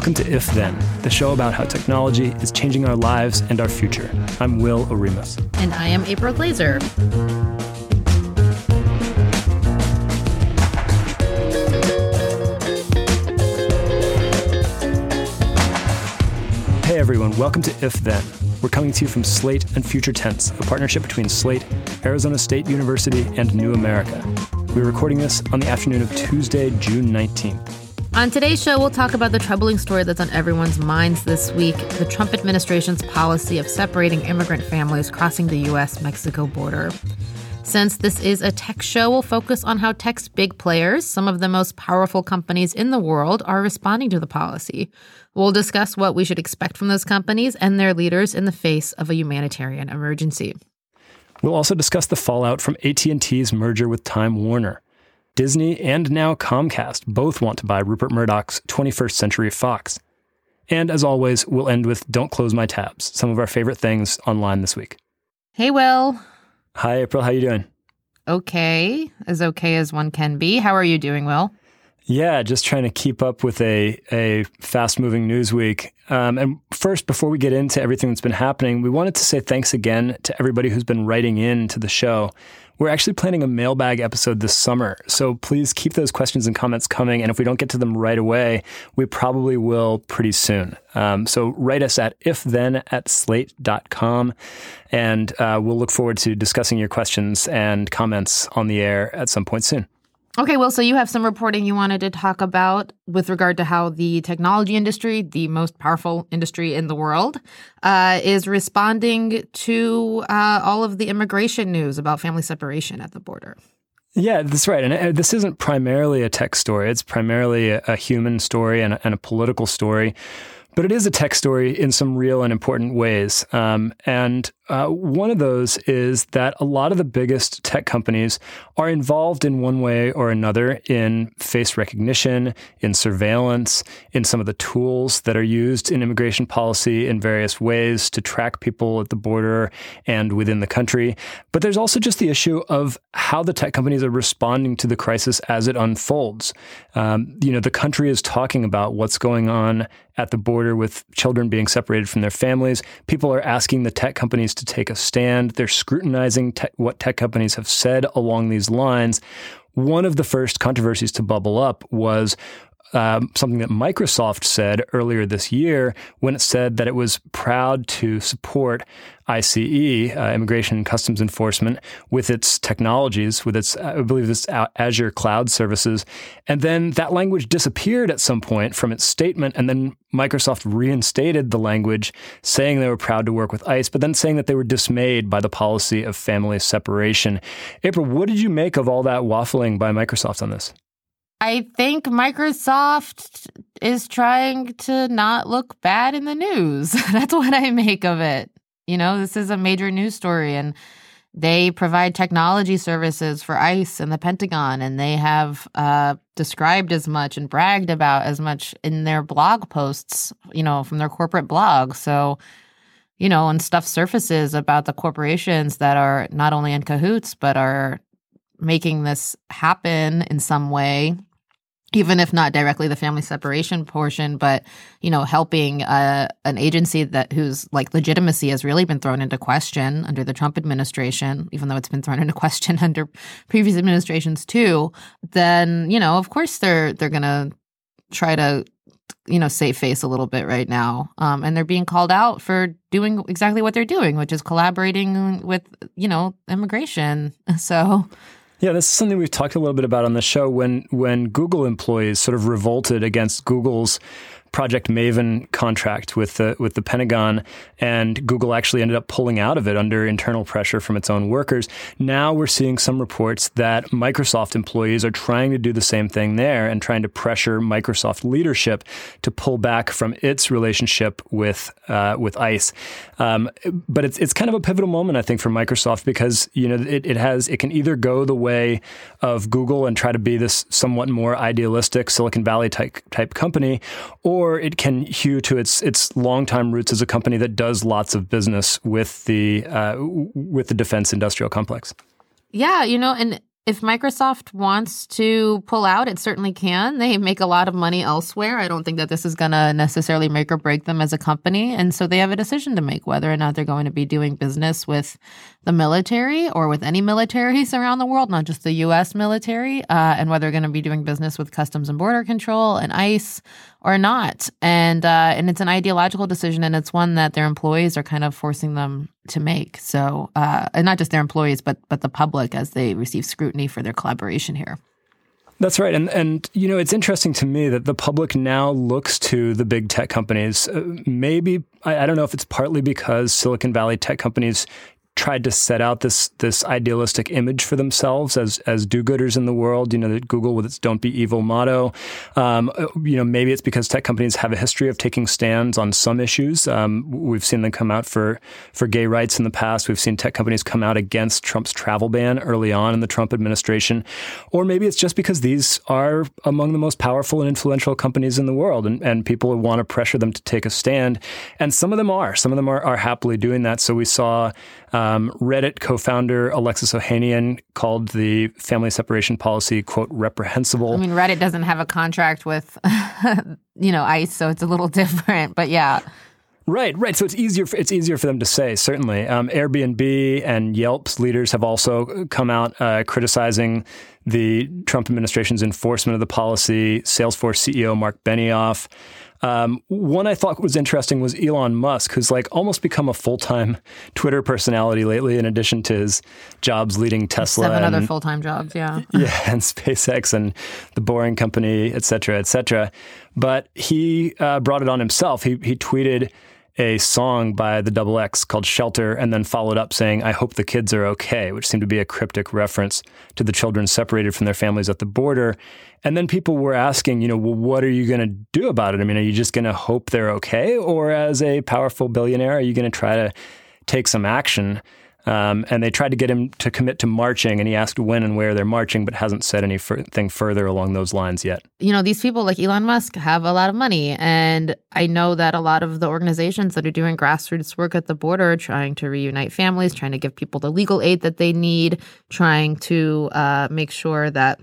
Welcome to If Then, the show about how technology is changing our lives and our future. I'm Will Oremus. And I am April Glaser. Hey everyone, welcome to If Then. We're coming to you from Slate and Future Tense, a partnership between Slate, Arizona State University, and New America. We're recording this on the afternoon of Tuesday, June 19th. On today's show, we'll talk about the troubling story that's on everyone's minds this week the Trump administration's policy of separating immigrant families crossing the U.S. Mexico border. Since this is a tech show, we'll focus on how tech's big players, some of the most powerful companies in the world, are responding to the policy. We'll discuss what we should expect from those companies and their leaders in the face of a humanitarian emergency. We'll also discuss the fallout from AT&T's merger with Time Warner. Disney and now Comcast both want to buy Rupert Murdoch's 21st Century Fox. And as always, we'll end with Don't Close My Tabs, some of our favorite things online this week. Hey, Will. Hi, April. How you doing? Okay, as okay as one can be. How are you doing, Will? Yeah, just trying to keep up with a, a fast moving news week. Um, and first, before we get into everything that's been happening, we wanted to say thanks again to everybody who's been writing in to the show. We're actually planning a mailbag episode this summer, so please keep those questions and comments coming. And if we don't get to them right away, we probably will pretty soon. Um, so write us at ifthen at slate.com, and uh, we'll look forward to discussing your questions and comments on the air at some point soon. Okay, well, so you have some reporting you wanted to talk about with regard to how the technology industry, the most powerful industry in the world, uh, is responding to uh, all of the immigration news about family separation at the border. Yeah, that's right. And uh, this isn't primarily a tech story, it's primarily a, human story and a, and a political story. But it is a tech story in some real and important ways. Um, and uh, one of those is that a lot of the biggest tech companies are involved in one way or another in face recognition, in surveillance, in some of the tools that are used in immigration policy in various ways to track people at the border and within the country. But there's also just the issue of how the tech companies are responding to the crisis as it unfolds. Um, you know, the country is talking about what's going on at the border with children being separated from their families. People are asking the tech companies to take a stand. They're scrutinizing te- what tech companies have said along these lines. One of the first controversies to bubble up was um, something that Microsoft said earlier this year when it said that it was proud to support ICE, uh, Immigration and Customs Enforcement, with its technologies, with its, I believe, its Azure cloud services. And then that language disappeared at some point from its statement. And then Microsoft reinstated the language, saying they were proud to work with ICE, but then saying that they were dismayed by the policy of family separation. April, what did you make of all that waffling by Microsoft on this? I think Microsoft is trying to not look bad in the news. That's what I make of it. You know, this is a major news story and they provide technology services for ICE and the Pentagon, and they have uh, described as much and bragged about as much in their blog posts, you know, from their corporate blog. So, you know, and stuff surfaces about the corporations that are not only in cahoots, but are making this happen in some way even if not directly the family separation portion, but you know, helping uh, an agency that whose like legitimacy has really been thrown into question under the Trump administration, even though it's been thrown into question under previous administrations too. Then you know, of course, they're they're gonna try to you know save face a little bit right now, um, and they're being called out for doing exactly what they're doing, which is collaborating with you know immigration. So yeah, this is something we've talked a little bit about on the show when when Google employees sort of revolted against Google's Project Maven contract with the with the Pentagon, and Google actually ended up pulling out of it under internal pressure from its own workers. Now we're seeing some reports that Microsoft employees are trying to do the same thing there and trying to pressure Microsoft leadership to pull back from its relationship with uh, with ICE. Um, but it's it's kind of a pivotal moment, I think, for Microsoft because you know it, it has it can either go the way of Google and try to be this somewhat more idealistic Silicon Valley type type company, or or it can hew to its its longtime roots as a company that does lots of business with the uh, with the defense industrial complex. Yeah, you know, and if Microsoft wants to pull out, it certainly can. They make a lot of money elsewhere. I don't think that this is going to necessarily make or break them as a company. And so they have a decision to make whether or not they're going to be doing business with the military or with any militaries around the world, not just the US military, uh, and whether they're going to be doing business with Customs and Border Control and ICE or not. And uh, and it's an ideological decision, and it's one that their employees are kind of forcing them to make. So, uh, and not just their employees, but but the public as they receive scrutiny for their collaboration here. That's right, and and you know it's interesting to me that the public now looks to the big tech companies. Uh, maybe I, I don't know if it's partly because Silicon Valley tech companies tried to set out this this idealistic image for themselves as as do-gooders in the world. You know, that Google with its "Don't be evil" motto. Um, you know, maybe it's because tech companies have a history of taking stands on some issues. Um, we've seen them come out for for gay rights in the past. We've seen tech companies come out against Trump's travel ban early on in the Trump administration, or maybe it's just because these are among the most powerful and influential companies in the world, and, and people want to pressure them to take a stand. And some of them are. Some of them are, are happily doing that. So we saw. Um, Reddit co-founder Alexis Ohanian called the family separation policy "quote reprehensible." I mean, Reddit doesn't have a contract with, you know, ICE, so it's a little different. But yeah. Right, right. So it's easier. For, it's easier for them to say. Certainly, um, Airbnb and Yelp's leaders have also come out uh, criticizing the Trump administration's enforcement of the policy. Salesforce CEO Marc Benioff um, one I thought was interesting was Elon Musk, who's like almost become a full time Twitter personality lately, in addition to his jobs leading Tesla. Seven and, other full time jobs, yeah. Yeah, and SpaceX and the Boring Company, et cetera, et cetera. But he uh, brought it on himself. He, he tweeted a song by the Double X called Shelter and then followed up saying, I hope the kids are okay, which seemed to be a cryptic reference to the children separated from their families at the border. And then people were asking, you know, well, what are you going to do about it? I mean, are you just going to hope they're okay? Or as a powerful billionaire, are you going to try to take some action? Um, and they tried to get him to commit to marching, and he asked when and where they're marching, but hasn't said anything further along those lines yet. You know, these people like Elon Musk have a lot of money, and I know that a lot of the organizations that are doing grassroots work at the border, are trying to reunite families, trying to give people the legal aid that they need, trying to uh, make sure that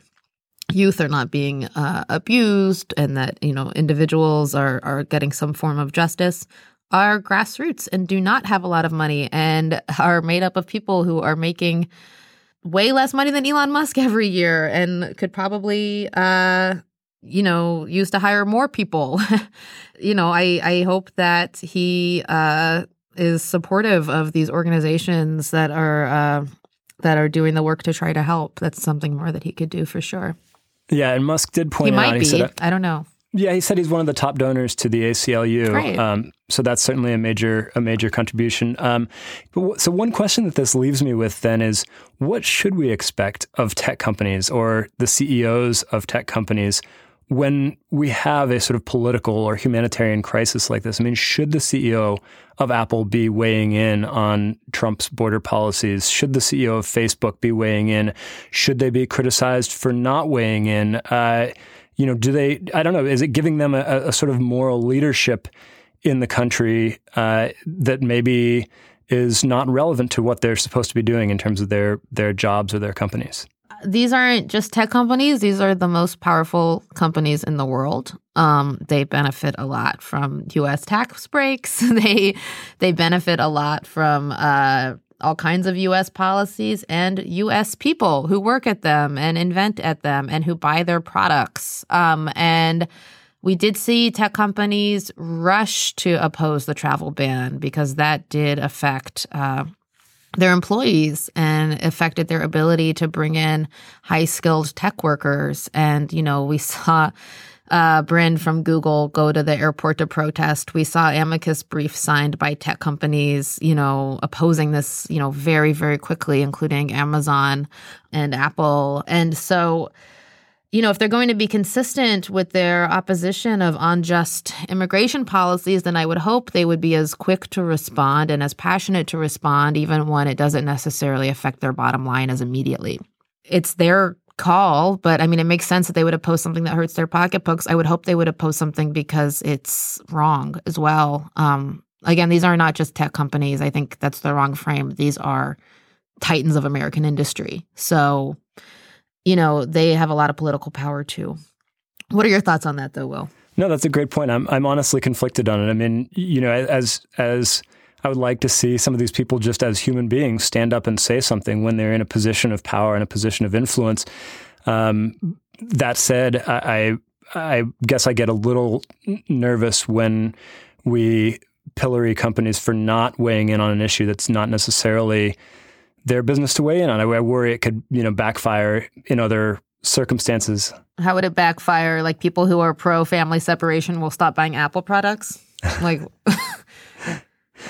youth are not being uh, abused and that you know individuals are are getting some form of justice are grassroots and do not have a lot of money and are made up of people who are making way less money than Elon Musk every year and could probably uh you know use to hire more people. you know, I I hope that he uh is supportive of these organizations that are uh that are doing the work to try to help. That's something more that he could do for sure. Yeah, and Musk did point he out. Might he be. I don't know. Yeah, he said he's one of the top donors to the ACLU. Um, so that's certainly a major a major contribution. Um, but so one question that this leaves me with then is, what should we expect of tech companies or the CEOs of tech companies when we have a sort of political or humanitarian crisis like this? I mean, should the CEO of Apple be weighing in on Trump's border policies? Should the CEO of Facebook be weighing in? Should they be criticized for not weighing in? Uh, you know, do they? I don't know. Is it giving them a, a sort of moral leadership in the country uh, that maybe is not relevant to what they're supposed to be doing in terms of their their jobs or their companies? These aren't just tech companies; these are the most powerful companies in the world. Um, they benefit a lot from U.S. tax breaks. they they benefit a lot from uh, all kinds of US policies and US people who work at them and invent at them and who buy their products. Um, and we did see tech companies rush to oppose the travel ban because that did affect uh, their employees and affected their ability to bring in high skilled tech workers. And, you know, we saw uh, Brin from Google go to the airport to protest. We saw amicus brief signed by tech companies, you know, opposing this, you know, very, very quickly, including Amazon and Apple. And so, you know, if they're going to be consistent with their opposition of unjust immigration policies, then I would hope they would be as quick to respond and as passionate to respond, even when it doesn't necessarily affect their bottom line as immediately. It's their call, but I mean, it makes sense that they would oppose something that hurts their pocketbooks. I would hope they would oppose something because it's wrong as well. Um, again, these are not just tech companies. I think that's the wrong frame. These are titans of American industry. So you know, they have a lot of political power too. What are your thoughts on that, though, Will? No, that's a great point. I'm I'm honestly conflicted on it. I mean, you know, as as I would like to see some of these people just as human beings stand up and say something when they're in a position of power and a position of influence. Um, that said, I, I, guess I get a little nervous when we pillory companies for not weighing in on an issue that's not necessarily their business to weigh in on. I, I worry it could you know backfire in other circumstances. How would it backfire? Like people who are pro family separation will stop buying Apple products? Like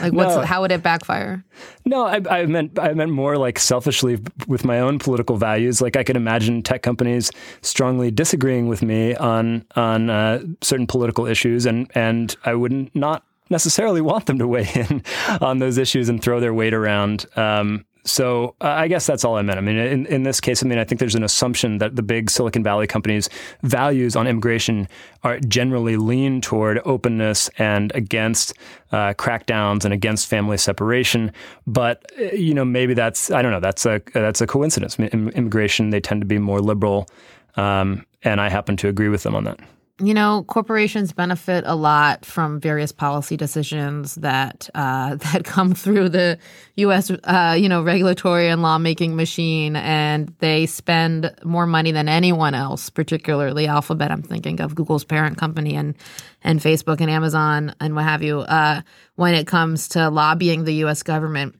Like, what's no. how would it backfire? No, I, I, meant I meant more like selfishly with my own political values. Like I could imagine tech companies strongly disagreeing with me on on uh, certain political issues, and and I would not necessarily want them to weigh in on those issues and throw their weight around. Um, so uh, I guess that's all I meant. I mean, in, in this case, I mean, I think there's an assumption that the big Silicon Valley companies' values on immigration are generally lean toward openness and against uh, crackdowns and against family separation. But uh, you know, maybe that's I don't know. That's a that's a coincidence. Immigration they tend to be more liberal, um, and I happen to agree with them on that you know, corporations benefit a lot from various policy decisions that uh, that come through the U.S. Uh, you know regulatory and lawmaking machine, and they spend more money than anyone else, particularly Alphabet. I'm thinking of Google's parent company and and Facebook and Amazon and what have you. Uh, when it comes to lobbying the U.S. government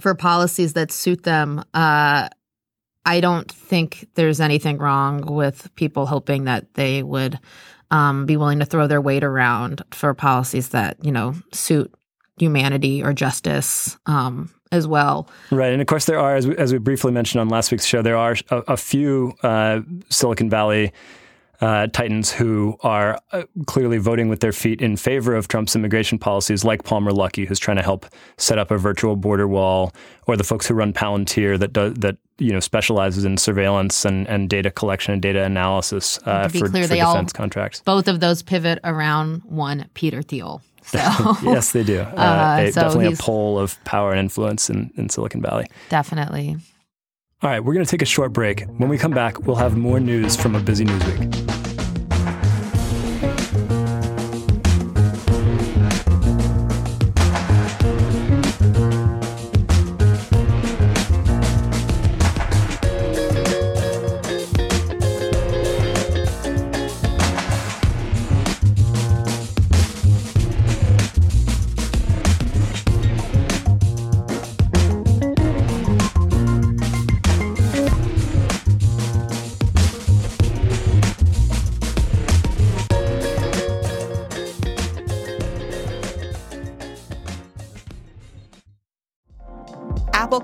for policies that suit them. Uh, I don't think there's anything wrong with people hoping that they would um, be willing to throw their weight around for policies that you know suit humanity or justice um, as well. Right, and of course there are, as we, as we briefly mentioned on last week's show, there are a, a few uh, Silicon Valley. Uh, titans who are uh, clearly voting with their feet in favor of Trump's immigration policies, like Palmer Luckey, who's trying to help set up a virtual border wall, or the folks who run Palantir that do, that you know specializes in surveillance and, and data collection and data analysis uh, for, clear, for defense contracts. Both of those pivot around one Peter Thiel. So. yes, they do. Uh, uh, a, so definitely a pole of power and influence in, in Silicon Valley. Definitely. All right, we're going to take a short break. When we come back, we'll have more news from a busy news week.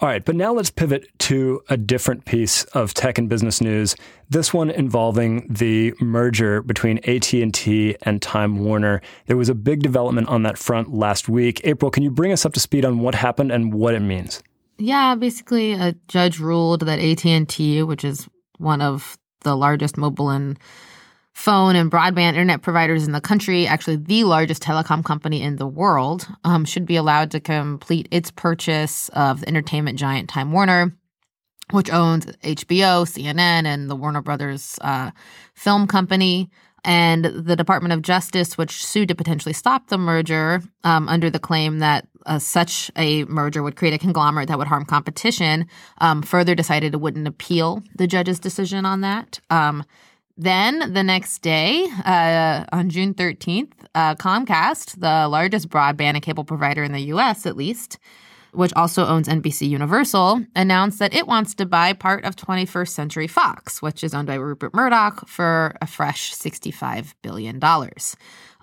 All right, but now let's pivot to a different piece of tech and business news. This one involving the merger between AT&T and Time Warner. There was a big development on that front last week. April, can you bring us up to speed on what happened and what it means? Yeah, basically a judge ruled that AT&T, which is one of the largest mobile and phone and broadband internet providers in the country, actually the largest telecom company in the world, um, should be allowed to complete its purchase of the entertainment giant Time Warner, which owns HBO, CNN, and the Warner Brothers uh, film company. And the Department of Justice, which sued to potentially stop the merger um, under the claim that uh, such a merger would create a conglomerate that would harm competition, um, further decided it wouldn't appeal the judge's decision on that. Um, then the next day, uh, on June 13th, uh, Comcast, the largest broadband and cable provider in the US at least, which also owns NBC Universal, announced that it wants to buy part of 21st Century Fox, which is owned by Rupert Murdoch, for a fresh $65 billion.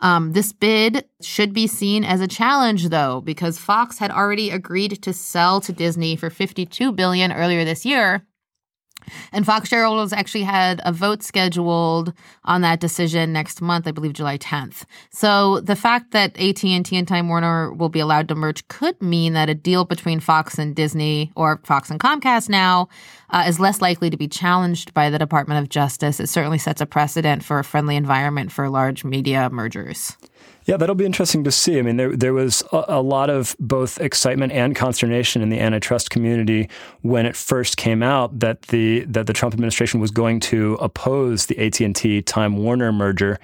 Um, this bid should be seen as a challenge, though, because Fox had already agreed to sell to Disney for 52 billion earlier this year, and Fox shareholders actually had a vote scheduled on that decision next month, I believe July 10th. So the fact that AT&T and Time Warner will be allowed to merge could mean that a deal between Fox and Disney or Fox and Comcast now uh, is less likely to be challenged by the Department of Justice. It certainly sets a precedent for a friendly environment for large media mergers. Yeah, that'll be interesting to see. I mean, there there was a, a, lot of both excitement and consternation in the antitrust community when it first came out that the that the Trump administration was going to oppose the AT and T Time Warner merger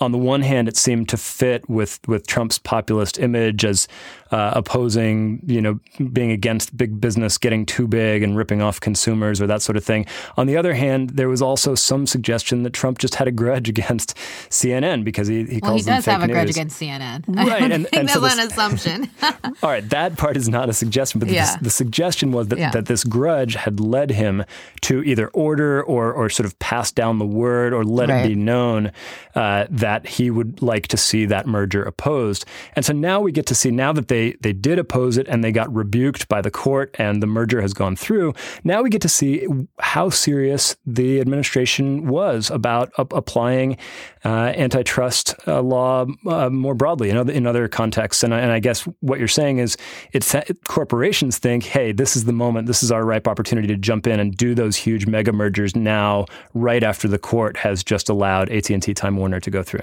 on the one hand, it seemed to fit with with Trump's populist image as uh, opposing, you know, being against big business getting too big and ripping off consumers or that sort of thing. On the other hand, there was also some suggestion that Trump just had a grudge against CNN because he, he well, calls he does have a news. grudge against CNN. Right, I don't and, think and that's so an assumption. all right, that part is not a suggestion, but yeah. the, the, suggestion was that, yeah. that this grudge had led him to either order or, or sort of pass down the word or let right. it be known uh, that he would like to see that merger opposed. And so now we get to see, now that they, they did oppose it and they got rebuked by the court and the merger has gone through, now we get to see how serious the administration was about uh, applying antitrust uh, law uh, more broadly in other, in other contexts. And, and I guess what you're saying is it's corporations think, hey, this is the moment, this is our ripe opportunity to jump in and do those huge mega mergers now, right after the court has just allowed AT&T Time Warner to go through.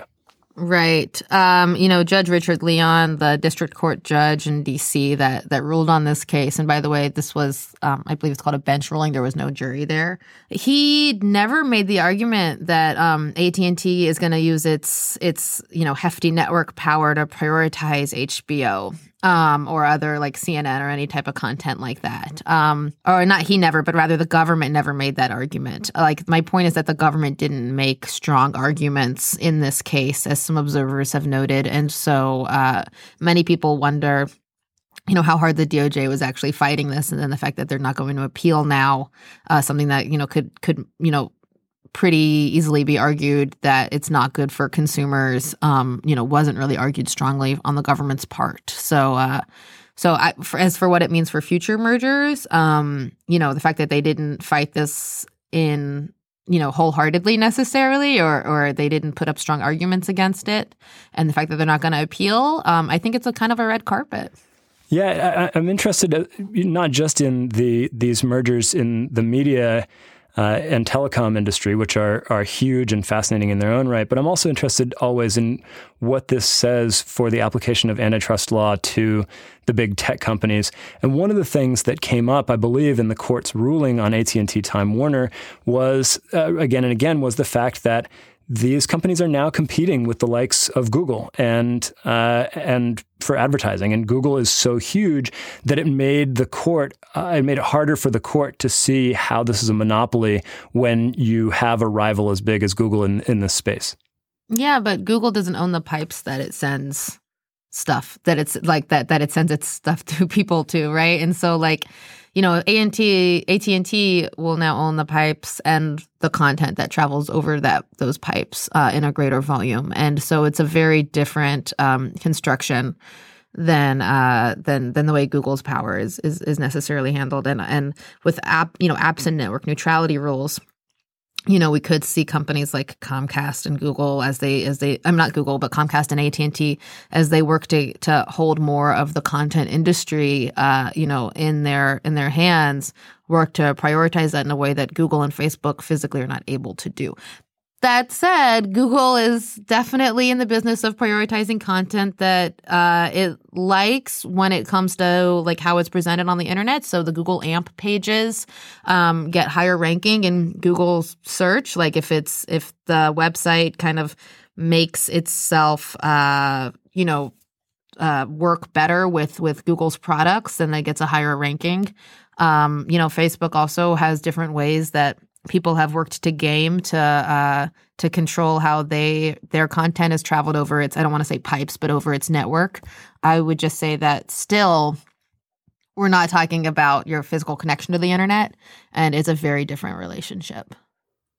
Right. Um, you know, Judge Richard Leon, the district court judge in DC that that ruled on this case, and by the way, this was um, I believe it's called a bench ruling. There was no jury there. He never made the argument that um, AT and T is going to use its its you know hefty network power to prioritize HBO um, or other like CNN or any type of content like that. Um, or not he never, but rather the government never made that argument. Like my point is that the government didn't make strong arguments in this case, as some observers have noted, and so uh, many people wonder. You know how hard the DOJ was actually fighting this, and then the fact that they're not going to appeal now, uh, something that you know could could you know pretty easily be argued that it's not good for consumers. Um, you know, wasn't really argued strongly on the government's part. So, uh, so I, for, as for what it means for future mergers, um, you know, the fact that they didn't fight this in you know wholeheartedly necessarily or or they didn't put up strong arguments against it and the fact that they're not going to appeal um, i think it's a kind of a red carpet yeah I, i'm interested uh, not just in the these mergers in the media uh, and telecom industry, which are are huge and fascinating in their own right. But I'm also interested always in what this says for the application of antitrust law to the big tech companies. And one of the things that came up, I believe, in the court's ruling on AT&T Time Warner was uh, again and again was the fact that these companies are now competing with the likes of Google and uh, and for advertising. And Google is so huge that it made the court uh, it made it harder for the court to see how this is a monopoly when you have a rival as big as Google in in this space. Yeah, but Google doesn't own the pipes that it sends stuff that it's like that that it sends its stuff to people to, right? And so like you know, AT&T, AT&T will now own the pipes and the content that travels over that those pipes uh, in a greater volume, and so it's a very different um, construction than uh, than than the way Google's power is is, is necessarily handled, and and with app you know apps and network neutrality rules you know, we could see companies like Comcast and Google as they as they I'm not Google, but Comcast and AT and T as they work to to hold more of the content industry, uh, you know, in their in their hands, work to prioritize that in a way that Google and Facebook physically are not able to do. That said, Google is definitely in the business of prioritizing content that uh, it likes when it comes to like how it's presented on the internet. So the Google AMP pages um, get higher ranking in Google's search. Like if it's if the website kind of makes itself, uh, you know, uh, work better with with Google's products, then it gets a higher ranking. Um, you know, Facebook also has different ways that people have worked to game to uh, to control how they their content is traveled over its I don't want to say pipes, but over its network. I would just say that still We're not talking about your physical connection to the internet, and it's a very different relationship.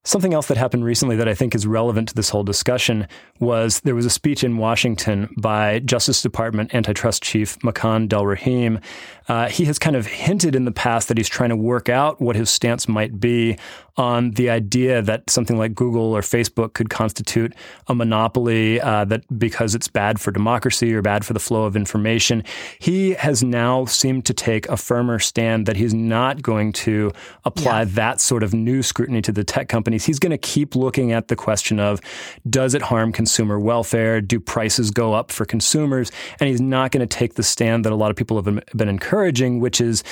Something else that happened recently that I think is relevant to this whole discussion was there was a speech in Washington by Justice Department Antitrust Chief Makan Delrahim. Uh, he has kind of hinted in the past that he's trying to work out what his stance might be on the idea that something like Google or Facebook could constitute a monopoly uh, that because it's bad for democracy or bad for the flow of information. He has now seemed to take a firmer stand that he's not going to apply yeah. that sort of new scrutiny to the tech companies. He's going to keep looking at the question of does it harm consumer welfare? Do prices go up for consumers? And he's not going to take the stand that a lot of people have been encouraging, which is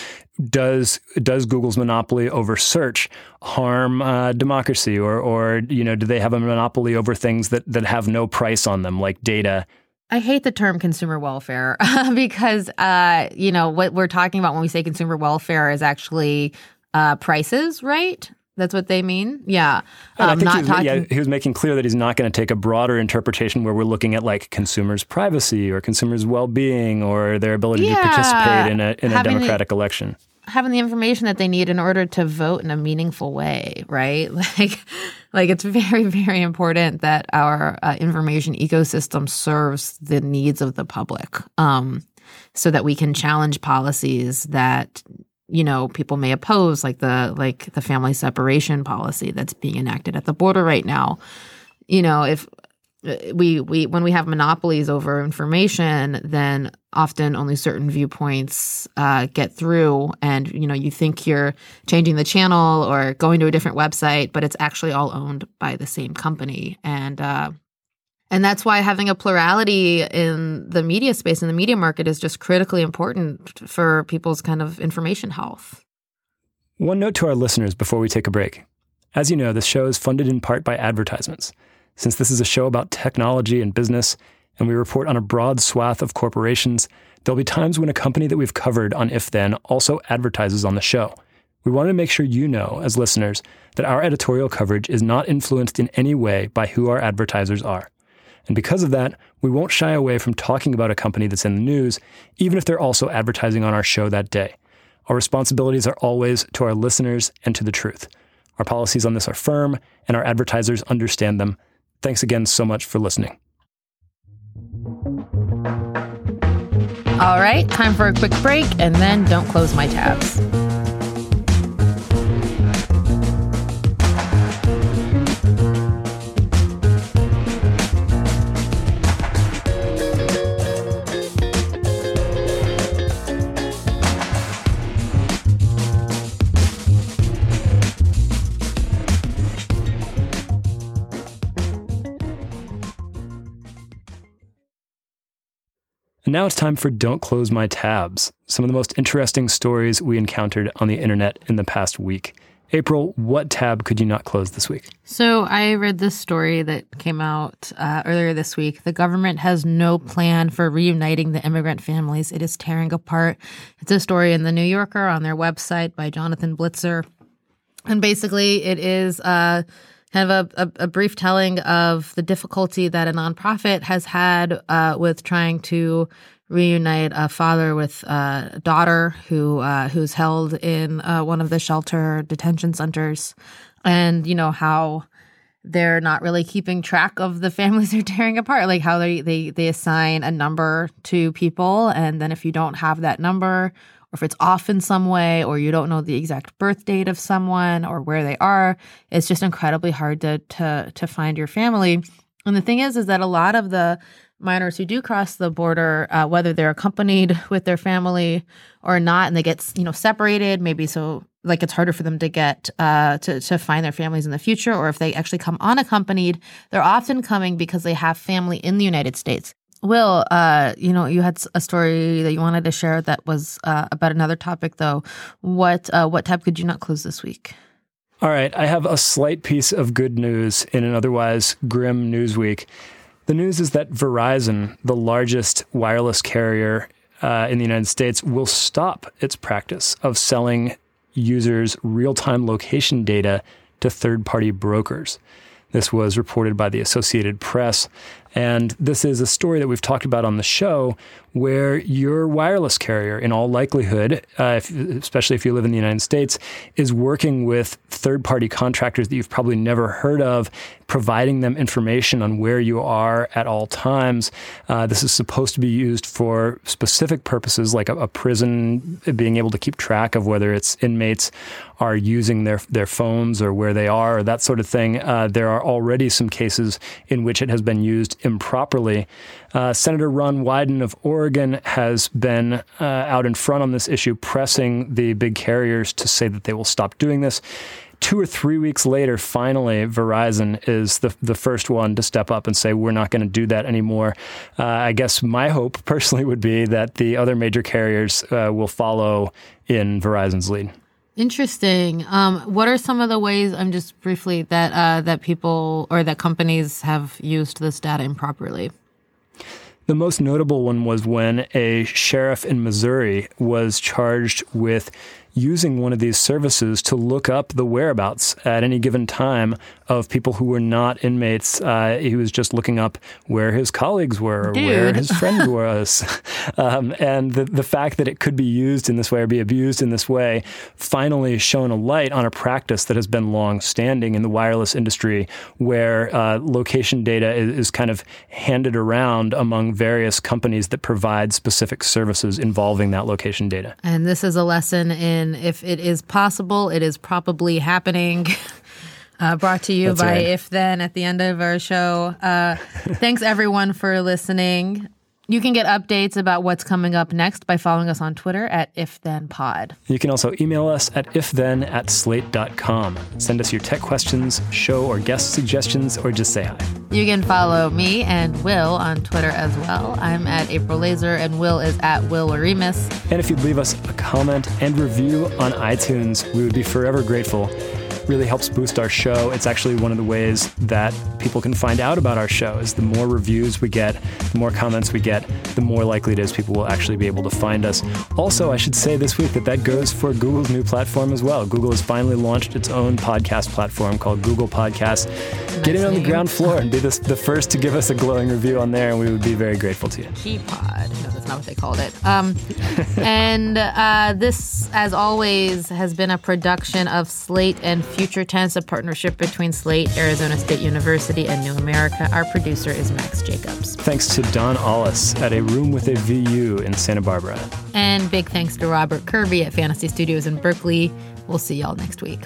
does does Google's monopoly over search harm uh, democracy, or or you know, do they have a monopoly over things that that have no price on them, like data? I hate the term consumer welfare because uh, you know what we're talking about when we say consumer welfare is actually uh, prices, right? That's what they mean. Yeah. Um, not he was, talking... yeah, he was making clear that he's not going to take a broader interpretation where we're looking at like consumers' privacy or consumers' well-being or their ability yeah. to participate in a in a democratic the, election having the information that they need in order to vote in a meaningful way, right? Like, like it's very, very important that our uh, information ecosystem serves the needs of the public, um, so that we can challenge policies that you know people may oppose, like the like the family separation policy that's being enacted at the border right now. You know, if uh, we we when we have monopolies over information, then often only certain viewpoints uh, get through, and you know you think you're changing the channel or going to a different website, but it's actually all owned by the same company, and uh, and that's why having a plurality in the media space in the media market is just critically important for people's kind of information health. One note to our listeners before we take a break. As you know, this show is funded in part by advertisements. Since this is a show about technology and business, and we report on a broad swath of corporations, there'll be times when a company that we've covered on If Then also advertises on the show. We want to make sure you know, as listeners, that our editorial coverage is not influenced in any way by who our advertisers are. And because of that, we won't shy away from talking about a company that's in the news, even if they're also advertising on our show that day. Our responsibilities are always to our listeners and to the truth. Our policies on this are firm, and our advertisers understand them. Thanks again so much for listening. All right, time for a quick break, and then don't close my tabs. Now it's time for Don't Close My Tabs, some of the most interesting stories we encountered on the internet in the past week. April, what tab could you not close this week? So, I read this story that came out uh, earlier this week. The government has no plan for reuniting the immigrant families. It is tearing apart. It's a story in The New Yorker on their website by Jonathan Blitzer. And basically, it is. Uh, kind of a, a, a, brief telling of the difficulty that a nonprofit has had uh, with trying to reunite a father with a daughter who uh, who's held in uh, one of the shelter detention centers, and you know how they're not really keeping track of the families they're tearing apart like how they they they assign a number to people. And then if you don't have that number or if it's off in some way, or you don't know the exact birth date of someone or where they are, it's just incredibly hard to to to find your family. And the thing is, is that a lot of the minors who do cross the border, uh, whether they're accompanied with their family or not, and they get you know separated, maybe so like it's harder for them to get uh, to to find their families in the future, or if they actually come unaccompanied, they're often coming because they have family in the United States. Will, uh, you know, you had a story that you wanted to share that was uh, about another topic, though. What uh, what tab could you not close this week? All right, I have a slight piece of good news in an otherwise grim news week. The news is that Verizon, the largest wireless carrier uh, in the United States, will stop its practice of selling users real time location data to third party brokers. This was reported by the Associated Press. And this is a story that we've talked about on the show where your wireless carrier, in all likelihood, uh, if, especially if you live in the United States, is working with third party contractors that you've probably never heard of, providing them information on where you are at all times. Uh, this is supposed to be used for specific purposes like a, a prison being able to keep track of whether its inmates are using their their phones or where they are or that sort of thing. Uh, there are already some cases in which it has been used improperly. Uh, Senator Ron Wyden of Oregon has been uh, out in front on this issue, pressing the big carriers to say that they will stop doing this. Two or three weeks later, finally, Verizon is the the first one to step up and say we're not going to do that anymore. Uh, I guess my hope personally would be that the other major carriers uh, will follow in Verizon's lead. Interesting. Um, what are some of the ways? I'm just briefly that uh, that people or that companies have used this data improperly. The most notable one was when a sheriff in Missouri was charged with using one of these services to look up the whereabouts at any given time of people who were not inmates. Uh, he was just looking up where his colleagues were, Dude. where his friend was. um, and the, the fact that it could be used in this way or be abused in this way finally shone a light on a practice that has been long standing in the wireless industry where uh, location data is, is kind of handed around among various companies that provide specific services involving that location data. And this is a lesson in if it is possible, it is probably happening. Uh, brought to you That's by right. If Then at the end of our show. Uh, thanks everyone for listening. You can get updates about what's coming up next by following us on Twitter at If Then Pod. You can also email us at ifthen at slate.com. Send us your tech questions, show or guest suggestions, or just say hi. You can follow me and Will on Twitter as well. I'm at April Laser and Will is at Will Oremus. And if you'd leave us a comment and review on iTunes, we would be forever grateful. Really helps boost our show. It's actually one of the ways that people can find out about our show. Is the more reviews we get, the more comments we get, the more likely it is people will actually be able to find us. Also, I should say this week that that goes for Google's new platform as well. Google has finally launched its own podcast platform called Google Podcast. Get in on the ground floor and be the, the first to give us a glowing review on there, and we would be very grateful to you. G-Pod. No, that's not what they called it. Um, and uh, this, as always, has been a production of Slate and Future Tense, a partnership between Slate, Arizona State University, and New America. Our producer is Max Jacobs. Thanks to Don Ollis at a room with a VU in Santa Barbara. And big thanks to Robert Kirby at Fantasy Studios in Berkeley. We'll see y'all next week.